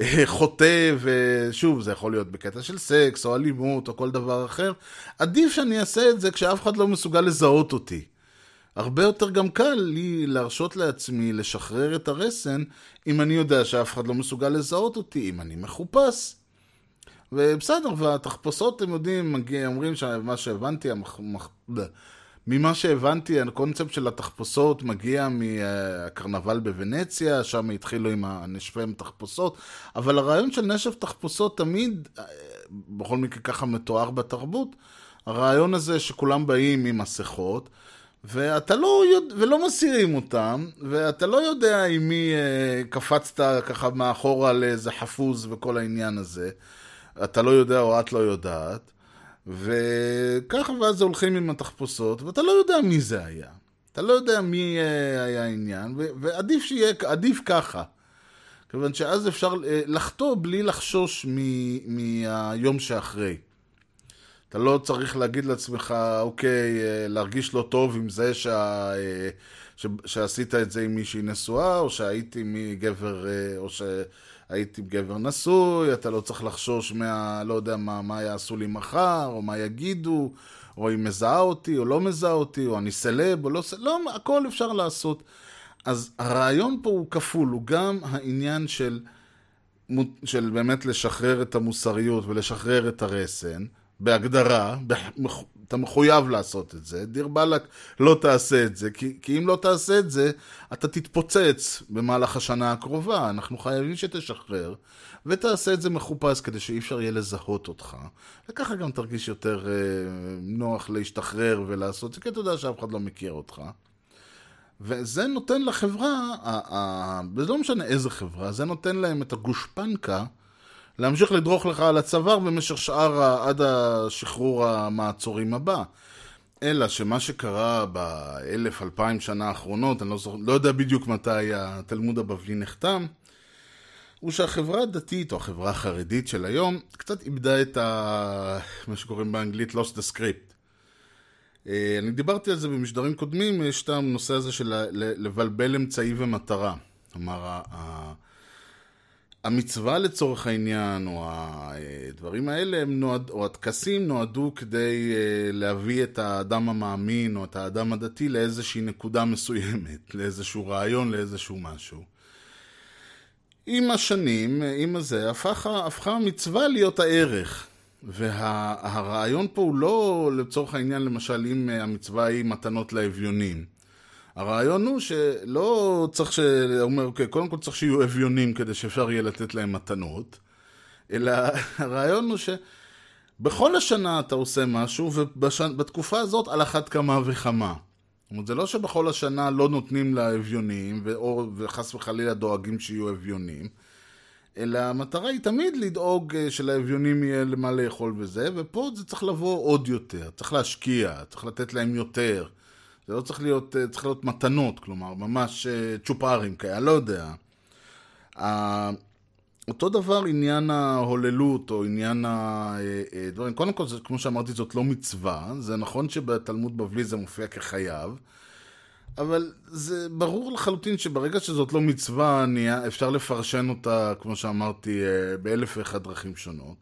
אה, חוטא, ושוב, זה יכול להיות בקטע של סקס, או אלימות, או כל דבר אחר, עדיף שאני אעשה את זה כשאף אחד לא מסוגל לזהות אותי. הרבה יותר גם קל לי להרשות לעצמי לשחרר את הרסן, אם אני יודע שאף אחד לא מסוגל לזהות אותי, אם אני מחופש. ובסדר, והתחפושות, אתם יודעים, מגיע, אומרים שמה שהבנתי, המח... ממה שהבנתי, הקונספט של התחפושות מגיע מהקרנבל בוונציה, שם התחילו עם הנשפי תחפושות, אבל הרעיון של נשף תחפושות תמיד, אה, בכל מקרה ככה מתואר בתרבות, הרעיון הזה שכולם באים עם מסכות, ואתה לא יודע, ולא מסירים אותם, ואתה לא יודע עם מי אה, קפצת ככה מאחורה לאיזה חפוז וכל העניין הזה. אתה לא יודע או את לא יודעת. וככה ואז הולכים עם התחפושות, ואתה לא יודע מי זה היה. אתה לא יודע מי אה, היה העניין, ועדיף שיהיה, עדיף ככה. כיוון שאז אפשר אה, לחטוא בלי לחשוש מהיום שאחרי. אתה לא צריך להגיד לעצמך, אוקיי, אה, להרגיש לא טוב עם זה שה, ש, שעשית את זה עם מישהי נשואה, או שהייתי מגבר, או שהייתי גבר נשוי, אתה לא צריך לחשוש מה, לא יודע, מה, מה יעשו לי מחר, או מה יגידו, או היא מזהה אותי, או לא מזהה אותי, או אני סלב, או לא סלב, לא, הכל אפשר לעשות. אז הרעיון פה הוא כפול, הוא גם העניין של, של באמת לשחרר את המוסריות ולשחרר את הרסן, בהגדרה, אתה מחויב לעשות את זה, דיר באלק לא תעשה את זה, כי, כי אם לא תעשה את זה, אתה תתפוצץ במהלך השנה הקרובה, אנחנו חייבים שתשחרר, ותעשה את זה מחופש כדי שאי אפשר יהיה לזהות אותך, וככה גם תרגיש יותר אה, נוח להשתחרר ולעשות את זה, כי אתה יודע שאף אחד לא מכיר אותך. וזה נותן לחברה, וזה לא משנה איזה חברה, זה נותן להם את הגושפנקה להמשיך לדרוך לך על הצוואר במשך שאר, עד השחרור המעצורים הבא. אלא שמה שקרה באלף, אלפיים שנה האחרונות, אני לא, זוכר, לא יודע בדיוק מתי התלמוד הבבלי נחתם, הוא שהחברה הדתית, או החברה החרדית של היום, קצת איבדה את ה... מה שקוראים באנגלית lost the script. אה, אני דיברתי על זה במשדרים קודמים, יש את הנושא הזה של לבלבל אמצעי ומטרה. כלומר, המצווה לצורך העניין, או הדברים האלה, הם נועד, או הטקסים נועדו כדי אה, להביא את האדם המאמין, או את האדם הדתי לאיזושהי נקודה מסוימת, לאיזשהו רעיון, לאיזשהו משהו. עם השנים, עם הזה, הפכה, הפכה המצווה להיות הערך. והרעיון פה הוא לא לצורך העניין, למשל, אם אה, המצווה היא מתנות לאביונים. הרעיון הוא שלא צריך ש... הוא אומר, אוקיי, קודם כל צריך שיהיו אביונים כדי שאפשר יהיה לתת להם מתנות, אלא הרעיון הוא שבכל השנה אתה עושה משהו, ובתקופה הזאת על אחת כמה וכמה. זאת אומרת, זה לא שבכל השנה לא נותנים לאביונים, וחס וחלילה דואגים שיהיו אביונים, אלא המטרה היא תמיד לדאוג אה, שלאביונים יהיה למה לאכול וזה, ופה זה צריך לבוא עוד יותר, צריך להשקיע, צריך לתת להם יותר. זה לא צריך להיות, אה, צריך להיות מתנות, כלומר, ממש אה, צ'ופרים כאלה, לא יודע. אותו דבר עניין ההוללות, או עניין הדברים, קודם כל, כמו שאמרתי, זאת לא מצווה, זה נכון שבתלמוד בבלי זה מופיע כחייב, אבל זה ברור לחלוטין שברגע שזאת לא מצווה, אפשר לפרשן אותה, כמו שאמרתי, אה, באלף ואחד דרכים שונות.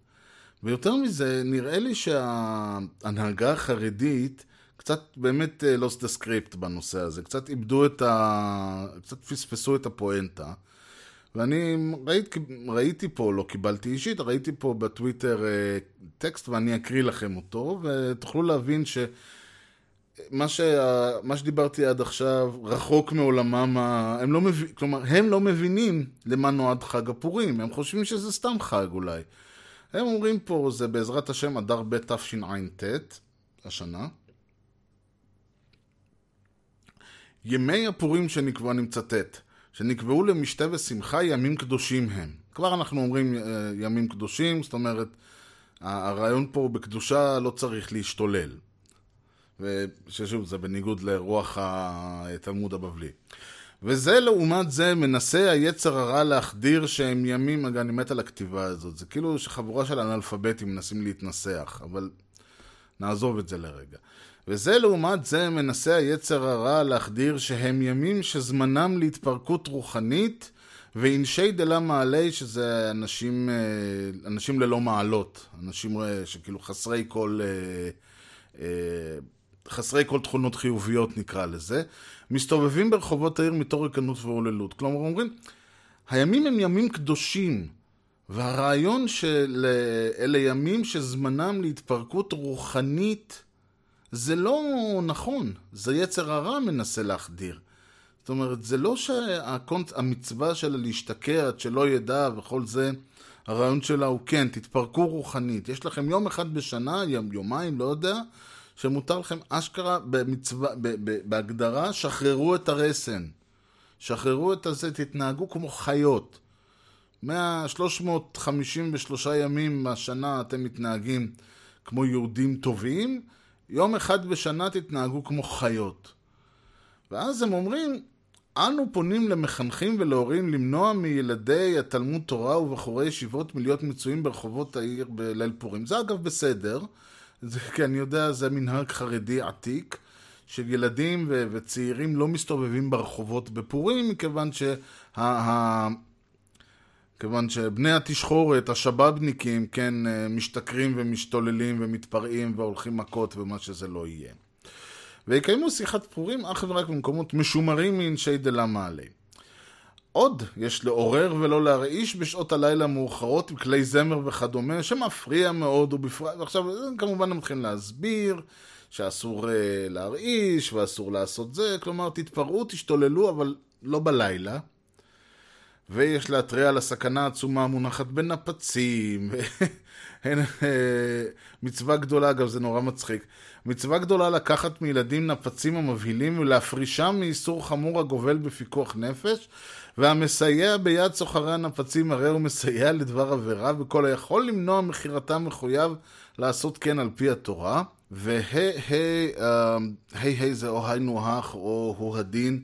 ויותר מזה, נראה לי שההנהגה החרדית קצת באמת אה, lost the script בנושא הזה, קצת איבדו את ה... קצת פספסו את הפואנטה. ואני ראית, ראיתי פה, לא קיבלתי אישית, ראיתי פה בטוויטר אה, טקסט ואני אקריא לכם אותו, ותוכלו להבין ש... מה, ש... מה שדיברתי עד עכשיו רחוק מעולמם, ה... הם לא מב... כלומר, הם לא מבינים למה נועד חג הפורים, הם חושבים שזה סתם חג אולי. הם אומרים פה, זה בעזרת השם אדר ב' תשע"ט, השנה. ימי הפורים שנקבעו, אני מצטט, שנקבעו למשתה ושמחה ימים קדושים הם. כבר אנחנו אומרים אה, ימים קדושים, זאת אומרת, הרעיון פה בקדושה לא צריך להשתולל. וששוב, זה בניגוד לרוח התלמוד הבבלי. וזה לעומת זה מנסה היצר הרע להחדיר שהם ימים, אגב, אני מת על הכתיבה הזאת, זה כאילו שחבורה של אנאלפביתים מנסים להתנסח, אבל נעזוב את זה לרגע. וזה לעומת זה מנסה היצר הרע להחדיר שהם ימים שזמנם להתפרקות רוחנית ואינשי דלה מעלי שזה אנשים, אה, אנשים ללא מעלות, אנשים אה, שכאילו חסרי כל, אה, חסרי כל תכונות חיוביות נקרא לזה, מסתובבים ברחובות העיר מתור ריקנות והוללות. כלומר אומרים, הימים הם ימים קדושים, והרעיון שאלה ימים שזמנם להתפרקות רוחנית זה לא נכון, זה יצר הרע מנסה להחדיר. זאת אומרת, זה לא שהמצווה שלה להשתקע עד שלא ידע וכל זה, הרעיון שלה הוא כן, תתפרקו רוחנית. יש לכם יום אחד בשנה, יום, יומיים, לא יודע, שמותר לכם אשכרה במצווה, ב, ב, בהגדרה, שחררו את הרסן. שחררו את הזה, תתנהגו כמו חיות. 100-353 ימים מהשנה אתם מתנהגים כמו יהודים טובים, יום אחד בשנה תתנהגו כמו חיות. ואז הם אומרים, אנו פונים למחנכים ולהורים למנוע מילדי התלמוד תורה ובחורי ישיבות מלהיות מצויים ברחובות העיר בליל פורים. זה אגב בסדר, זה, כי אני יודע, זה מנהג חרדי עתיק, שילדים ו- וצעירים לא מסתובבים ברחובות בפורים, מכיוון שה... כיוון שבני התשחורת, השבאבניקים, כן, משתכרים ומשתוללים ומתפרעים והולכים מכות ומה שזה לא יהיה. ויקיימו שיחת פורים אך ורק במקומות משומרים מאנשי דלה מעלה. עוד יש לעורר ולא להרעיש בשעות הלילה המאוחרות עם כלי זמר וכדומה, שמפריע מאוד, ובפרט, ועכשיו כמובן הם מתחילים להסביר שאסור uh, להרעיש ואסור לעשות זה, כלומר תתפרעו, תשתוללו, אבל לא בלילה. ויש להתריע על הסכנה העצומה המונחת בנפצים. אה, מצווה גדולה, אגב זה נורא מצחיק, מצווה גדולה לקחת מילדים נפצים המבהילים ולהפרישם מאיסור חמור הגובל בפיקוח נפש, והמסייע ביד סוחרי הנפצים הרי הוא מסייע לדבר עבירה, וכל היכול למנוע מכירתם מחויב לעשות כן על פי התורה. והי אה, היי זה או היינו הך או הוא הדין.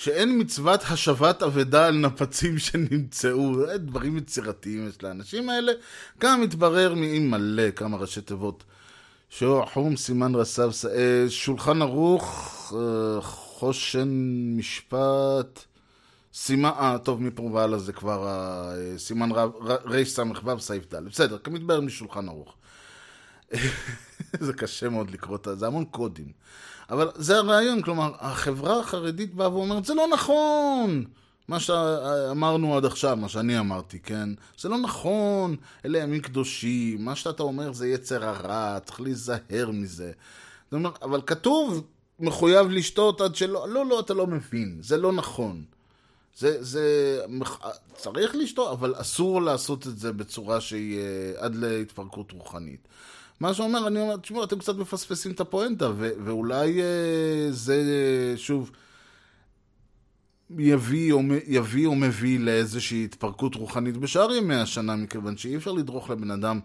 שאין מצוות השבת אבדה על נפצים שנמצאו, דברים יצירתיים יש לאנשים האלה. גם מתברר מאם מלא כמה ראשי תיבות. חום סימן רס"ב, שולחן ערוך, אה, חושן משפט, סימן, אה, טוב, מפה והלאה זה כבר אה, סימן רס"ו סעיף ד', בסדר, כמתברר משולחן ערוך. זה קשה מאוד לקרוא את זה, זה המון קודים. אבל זה הרעיון, כלומר, החברה החרדית באה ואומרת, זה לא נכון! מה שאמרנו עד עכשיו, מה שאני אמרתי, כן? זה לא נכון, אלה ימים קדושים, מה שאתה אומר זה יצר הרע, צריך להיזהר מזה. זאת אומרת, אבל כתוב, מחויב לשתות עד שלא, לא, לא, אתה לא מבין, זה לא נכון. זה, זה, צריך לשתות, אבל אסור לעשות את זה בצורה שהיא אה, עד להתפרקות רוחנית. מה שאומר, אני אומר, תשמעו, אתם קצת מפספסים את הפואנטה, ואולי אה, זה, שוב, יביא או, יביא או מביא לאיזושהי התפרקות רוחנית בשאר ימי השנה, מכיוון שאי אפשר לדרוך לבן אדם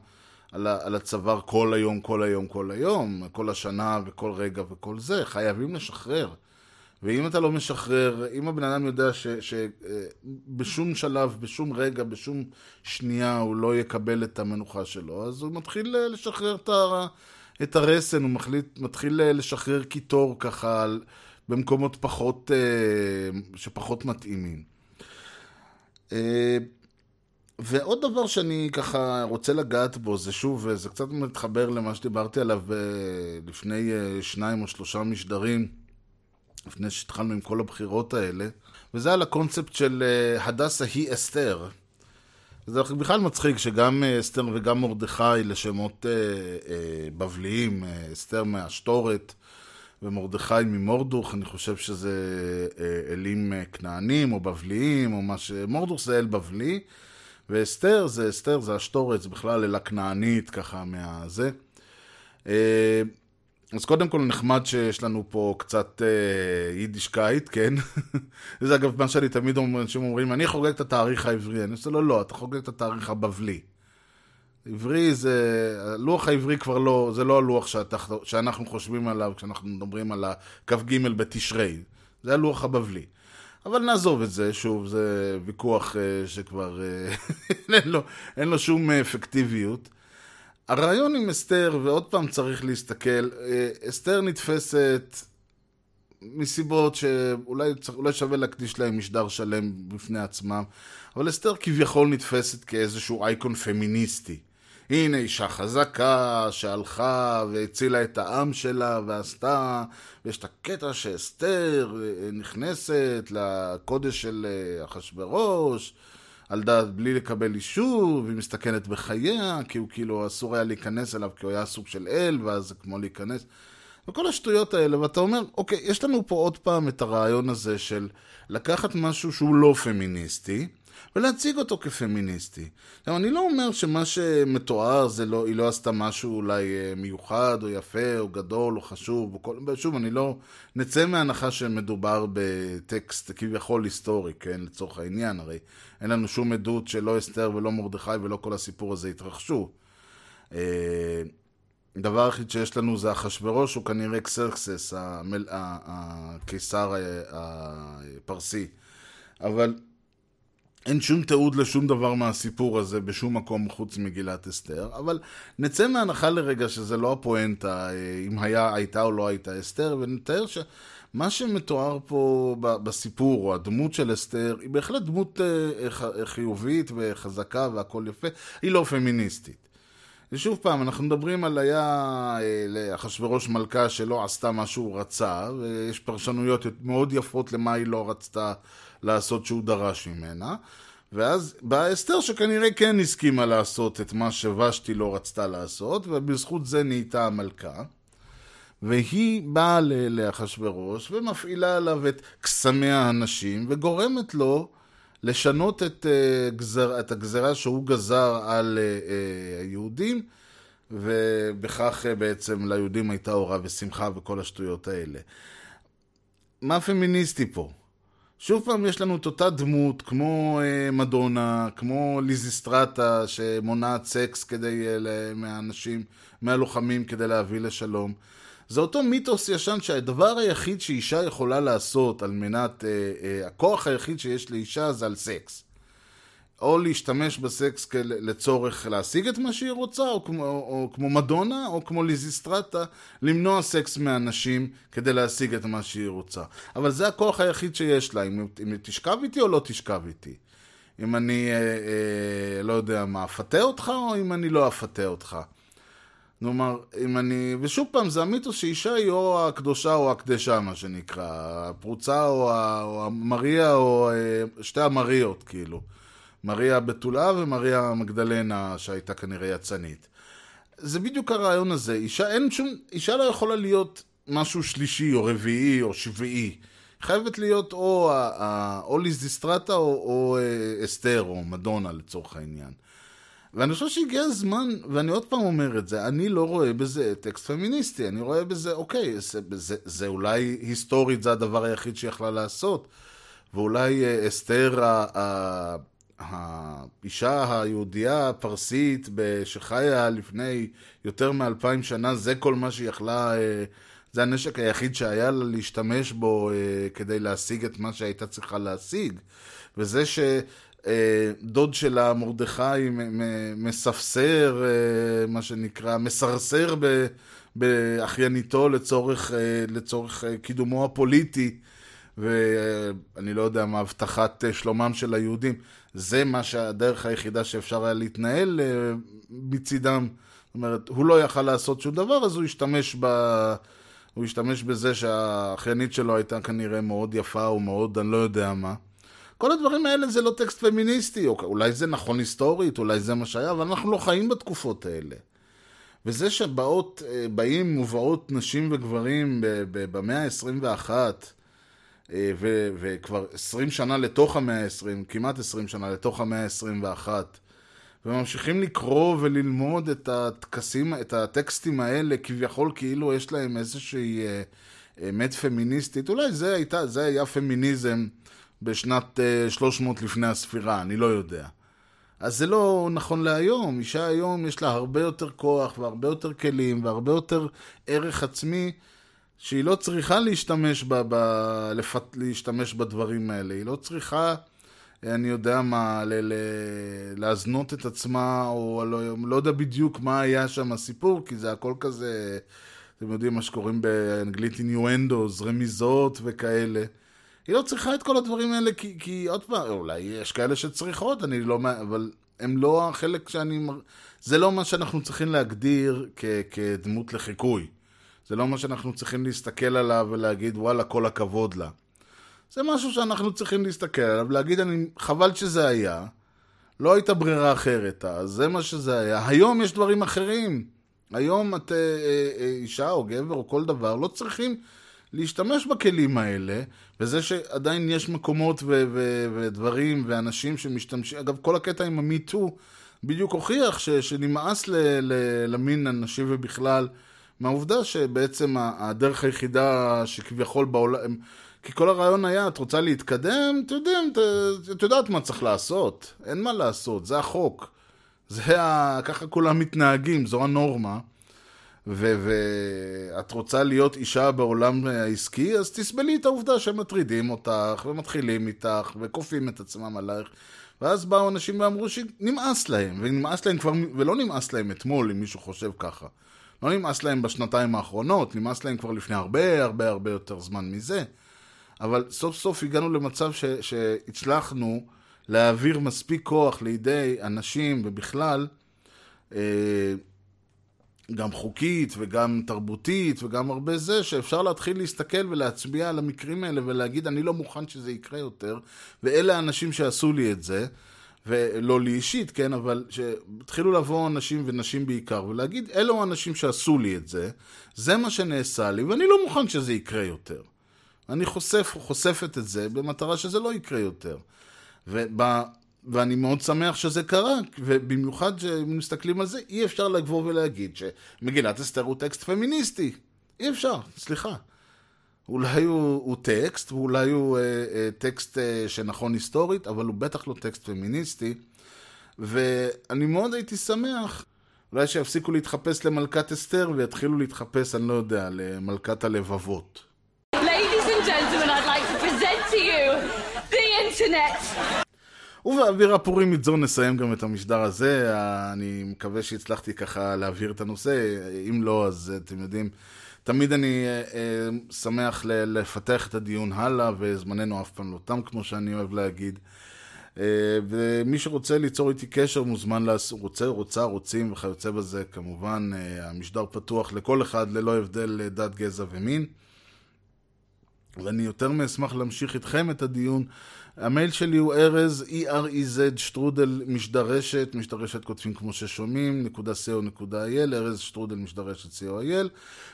על, ה- על הצוואר כל היום, כל היום, כל היום, כל השנה וכל רגע וכל זה. חייבים לשחרר. ואם אתה לא משחרר, אם הבן אדם יודע שבשום ש- שלב, בשום רגע, בשום שנייה הוא לא יקבל את המנוחה שלו, אז הוא מתחיל אה, לשחרר את, ה- את הרסן, הוא מחליט, מתחיל אה, לשחרר קיטור ככה במקומות פחות, אה, שפחות מתאימים. ועוד דבר שאני ככה רוצה לגעת בו, זה שוב, זה קצת מתחבר למה שדיברתי עליו לפני שניים או שלושה משדרים. לפני שהתחלנו עם כל הבחירות האלה, וזה על הקונספט של uh, הדסה היא אסתר. זה בכלל מצחיק שגם uh, אסתר וגם מרדכי לשמות uh, uh, בבליים, uh, אסתר מהשטורת ומרדכי ממורדוך, אני חושב שזה אלים כנענים או בבליים או מה ש... מורדוך זה אל בבלי, ואסתר זה אסתר זה השטורת, זה בכלל אלה כנענית ככה מהזה. Uh, אז קודם כל נחמד שיש לנו פה קצת אה, יידישקייט, כן? זה אגב מה שאני תמיד אומר, אנשים אומרים, אני חוגג את התאריך העברי. אני עושה לו, לא, אתה חוגג את התאריך הבבלי. עברי זה, הלוח העברי כבר לא, זה לא הלוח שאתה, שאנחנו חושבים עליו כשאנחנו מדברים על הכ"ג בתשרי. זה הלוח הבבלי. אבל נעזוב את זה, שוב, זה ויכוח אה, שכבר אה, אין, לו, אין לו שום אפקטיביות. הרעיון עם אסתר, ועוד פעם צריך להסתכל, אה, אסתר נתפסת מסיבות שאולי אולי שווה להקדיש להם משדר שלם בפני עצמם, אבל אסתר כביכול נתפסת כאיזשהו אייקון פמיניסטי. הנה אישה חזקה שהלכה והצילה את העם שלה ועשתה, ויש את הקטע שאסתר אה, נכנסת לקודש של אה, אחשוורוש, על דעת בלי לקבל אישור, והיא מסתכנת בחייה, כי הוא כאילו אסור היה להיכנס אליו, כי הוא היה סוג של אל, ואז זה כמו להיכנס. וכל השטויות האלה, ואתה אומר, אוקיי, יש לנו פה עוד פעם את הרעיון הזה של לקחת משהו שהוא לא פמיניסטי, ולהציג אותו כפמיניסטי. עכשיו, אני לא אומר שמה שמתואר זה לא, היא לא עשתה משהו אולי אה, מיוחד, או יפה, או גדול, או חשוב, או כל... שוב, אני לא... נצא מהנחה שמדובר בטקסט כביכול היסטורי, כן, לצורך העניין, הרי אין לנו שום עדות שלא אסתר ולא מרדכי ולא כל הסיפור הזה התרחשו. אה, הדבר היחיד שיש לנו זה אחשוורוש, הוא כנראה קסרקסס, הקיסר הפרסי. אבל אין שום תיעוד לשום דבר מהסיפור הזה בשום מקום חוץ ממגילת אסתר, אבל נצא מהנחה לרגע שזה לא הפואנטה, אה, אם היה, הייתה או לא הייתה אסתר, ונתאר שמה שמתואר פה בסיפור, או הדמות של אסתר, היא בהחלט דמות אה, ח- חיובית וחזקה והכל יפה, היא לא פמיניסטית. ושוב פעם, אנחנו מדברים על היה אה, לאחשוורוש מלכה שלא עשתה מה שהוא רצה, ויש פרשנויות מאוד יפות למה היא לא רצתה לעשות שהוא דרש ממנה. ואז באה אסתר שכנראה כן הסכימה לעשות את מה שוושתי לא רצתה לעשות, ובזכות זה נהייתה המלכה. והיא באה לאחשוורוש ומפעילה עליו את קסמי הנשים וגורמת לו לשנות את, אה, גזר, את הגזרה שהוא גזר על אה, אה, היהודים ובכך אה, בעצם ליהודים הייתה אורה ושמחה וכל השטויות האלה. מה פמיניסטי פה? שוב פעם יש לנו את אותה דמות כמו אה, מדונה, כמו ליזיסטרטה שמונעת סקס כדי, אה, מהאנשים, מהלוחמים כדי להביא לשלום. זה אותו מיתוס ישן שהדבר היחיד שאישה יכולה לעשות על מנת, אה, אה, הכוח היחיד שיש לאישה זה על סקס. או להשתמש בסקס לצורך להשיג את מה שהיא רוצה, או כמו, או, או כמו מדונה, או כמו ליזיסטרטה, למנוע סקס מאנשים כדי להשיג את מה שהיא רוצה. אבל זה הכוח היחיד שיש לה, אם, אם היא תשכב איתי או לא תשכב איתי. אם אני, אה, אה, לא יודע מה, אפתה אותך, או אם אני לא אפתה אותך. כלומר, אם אני... ושוב פעם, זה המיתוס שאישה היא או הקדושה או הקדשה, מה שנקרא. הפרוצה או, ה... או המריה או אה, שתי המריות, כאילו. מריה הבתולה ומריה המגדלנה, שהייתה כנראה יצנית. זה בדיוק הרעיון הזה. אישה, אין שום... אישה לא יכולה להיות משהו שלישי או רביעי או שביעי. חייבת להיות או, או ליזיסטרטה או, או אה, אסתר או מדונה לצורך העניין. ואני חושב שהגיע הזמן, ואני עוד פעם אומר את זה, אני לא רואה בזה טקסט פמיניסטי, אני רואה בזה, אוקיי, זה, זה, זה אולי היסטורית זה הדבר היחיד שהיא יכלה לעשות, ואולי אה, אסתר, האישה היהודייה הפרסית שחיה לפני יותר מאלפיים שנה, זה כל מה שהיא יכלה, אה, זה הנשק היחיד שהיה לה להשתמש בו אה, כדי להשיג את מה שהייתה צריכה להשיג. וזה ש... אה, שלה, מרדכי, מספסר, מה שנקרא, מסרסר באחייניתו לצורך, לצורך קידומו הפוליטי, ואני לא יודע מה, הבטחת אה, שלומם של היהודים. זה מה שהדרך היחידה שאפשר היה להתנהל אה, מצידם. זאת אומרת, הוא לא יכל לעשות שום דבר, אז הוא השתמש ב... הוא השתמש בזה שהאחיינית שלו הייתה כנראה מאוד יפה או מאוד, אני לא יודע מה. כל הדברים האלה זה לא טקסט פמיניסטי, או אולי זה נכון היסטורית, אולי זה מה שהיה, אבל אנחנו לא חיים בתקופות האלה. וזה שבאות, אה, באים ובאות נשים וגברים במאה ה-21, אה, ו- וכבר 20 שנה לתוך המאה ה-20, כמעט 20 שנה לתוך המאה ה-21, וממשיכים לקרוא וללמוד את הטקסים, את הטקסטים האלה, כביכול כאילו יש להם איזושהי אה, אמת פמיניסטית. אולי זה, הייתה, זה היה פמיניזם בשנת אה, 300 לפני הספירה, אני לא יודע. אז זה לא נכון להיום. אישה היום יש לה הרבה יותר כוח והרבה יותר כלים והרבה יותר ערך עצמי שהיא לא צריכה להשתמש, ב, ב, לפת, להשתמש בדברים האלה. היא לא צריכה אני יודע מה, ל- ל- להזנות את עצמה, או לא, לא יודע בדיוק מה היה שם הסיפור, כי זה הכל כזה, אתם יודעים מה שקוראים באנגלית אינואנדוס, רמיזות וכאלה. היא לא צריכה את כל הדברים האלה, כי, כי עוד פעם, אולי יש כאלה שצריכות, אני לא, אבל הם לא החלק שאני, זה לא מה שאנחנו צריכים להגדיר כ, כדמות לחיקוי. זה לא מה שאנחנו צריכים להסתכל עליו ולהגיד, וואלה, כל הכבוד לה. זה משהו שאנחנו צריכים להסתכל עליו, להגיד, אני, חבל שזה היה, לא הייתה ברירה אחרת, אז זה מה שזה היה. היום יש דברים אחרים. היום את אה, אה, אה, אישה או גבר או כל דבר, לא צריכים להשתמש בכלים האלה, וזה שעדיין יש מקומות ו- ו- ודברים ואנשים שמשתמשים, אגב, כל הקטע עם המיטו בדיוק הוכיח ש- שנמאס ל- ל- למין הנשי ובכלל, מהעובדה שבעצם הדרך היחידה שכביכול בעולם, כי כל הרעיון היה, את רוצה להתקדם, אתם יודעים, את- את יודעת מה צריך לעשות, אין מה לעשות, זה החוק. זה ה... ככה כולם מתנהגים, זו הנורמה. ואת רוצה להיות אישה בעולם העסקי, אז תסבלי את העובדה שמטרידים אותך, ומתחילים איתך, וכופים את עצמם עלייך. ואז באו אנשים ואמרו שנמאס להם, ונמאס להם כבר, ולא נמאס להם אתמול, אם מישהו חושב ככה. לא נמאס להם בשנתיים האחרונות, נמאס להם כבר לפני הרבה הרבה הרבה יותר זמן מזה. אבל סוף סוף הגענו למצב ש, שהצלחנו להעביר מספיק כוח לידי אנשים ובכלל, אה, גם חוקית וגם תרבותית וגם הרבה זה, שאפשר להתחיל להסתכל ולהצביע על המקרים האלה ולהגיד אני לא מוכן שזה יקרה יותר, ואלה האנשים שעשו לי את זה. ולא לי אישית, כן, אבל שהתחילו לבוא אנשים ונשים בעיקר, ולהגיד, אלו האנשים שעשו לי את זה, זה מה שנעשה לי, ואני לא מוכן שזה יקרה יותר. אני חושף, חושפת את זה במטרה שזה לא יקרה יותר. וב, ואני מאוד שמח שזה קרה, ובמיוחד כשמסתכלים על זה, אי אפשר לבוא ולהגיד שמגילת אסתר הוא טקסט פמיניסטי. אי אפשר, סליחה. אולי הוא, הוא טקסט, ואולי הוא אה, אה, טקסט אה, שנכון היסטורית, אבל הוא בטח לא טקסט פמיניסטי. ואני מאוד הייתי שמח, אולי שיפסיקו להתחפש למלכת אסתר ויתחילו להתחפש, אני לא יודע, למלכת הלבבות. Ladies and gentlemen, I'd like to present to you the internet. ובאוויר הפורים זו נסיים גם את המשדר הזה. אני מקווה שהצלחתי ככה להעביר את הנושא. אם לא, אז אתם יודעים, תמיד אני אה, אה, שמח לפתח את הדיון הלאה, וזמננו אף פעם לא תם, כמו שאני אוהב להגיד. אה, ומי שרוצה ליצור איתי קשר מוזמן לעשות, רוצה, רוצה, רוצים וכיוצא בזה, כמובן, אה, המשדר פתוח לכל אחד ללא הבדל אה, דת, גזע ומין. ואני יותר מאשמח להמשיך איתכם את הדיון. המייל שלי הוא ארז, E-R-E-Z, שטרודל משדרשת, משדרשת כותבים כמו ששומעים, נקודה co.il, ארז שטרודל משדרשת co.il.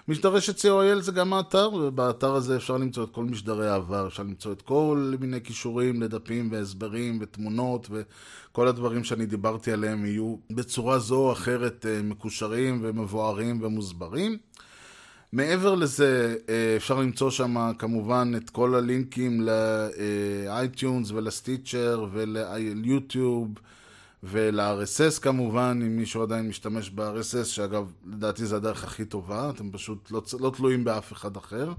משדרשת co.il זה גם האתר, ובאתר הזה אפשר למצוא את כל משדרי העבר, אפשר למצוא את כל מיני כישורים לדפים והסברים ותמונות, וכל הדברים שאני דיברתי עליהם יהיו בצורה זו או אחרת אה, מקושרים ומבוארים ומוסברים. מעבר לזה, אה, אפשר למצוא שם כמובן את כל הלינקים לאייטיונס ולסטיצ'ר וליוטיוב ול-RSS כמובן, אם מישהו עדיין משתמש ב-RSS, שאגב, לדעתי זה הדרך הכי טובה, אתם פשוט לא, לא תלויים באף אחד אחר.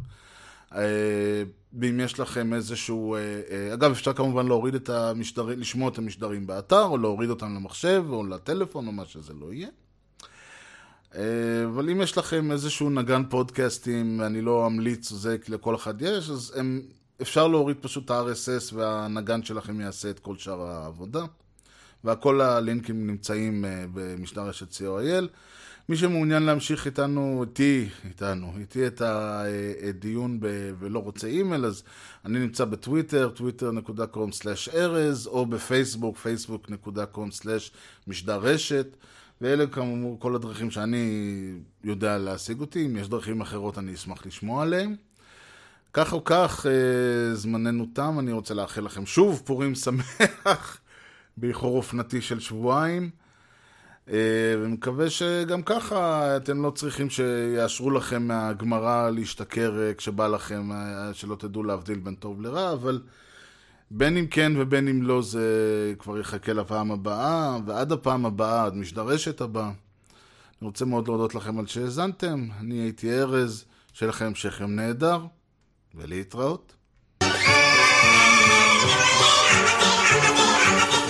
אה, ואם יש לכם איזשהו... אה, אגב, אפשר כמובן להוריד את המשדרים, לשמוע את המשדרים באתר, או להוריד אותם למחשב, או לטלפון, או מה שזה לא יהיה. אה, אבל אם יש לכם איזשהו נגן פודקאסטים, ואני לא אמליץ, זה לכל אחד יש, אז הם, אפשר להוריד פשוט את ה-RSS והנגן שלכם יעשה את כל שאר העבודה. וכל הלינקים נמצאים אה, במשדר רשת co.il. מי שמעוניין להמשיך איתנו, איתי, איתנו, איתי את הדיון ב, ולא רוצה אימייל, אז אני נמצא בטוויטר, twitter.com/ארז, או בפייסבוק, facebook.com/משדר רשת. ואלה כאמור כל הדרכים שאני יודע להשיג אותי, אם יש דרכים אחרות אני אשמח לשמוע עליהן. כך או כך, אה, זמננו תם, אני רוצה לאחל לכם שוב פורים שמח, באיחור אופנתי של שבועיים. אה, ומקווה שגם ככה אתם לא צריכים שיאשרו לכם מהגמרא להשתכר אה, כשבא לכם, שלא תדעו להבדיל בין טוב לרע, אבל בין אם כן ובין אם לא זה כבר יחכה לפעם הבאה, ועד הפעם הבאה, עד משדרשת הבאה. אני רוצה מאוד להודות לכם על שהאזנתם, אני הייתי ארז, שיהיה לכם המשך יום נהדר, ולהתראות. Thank you.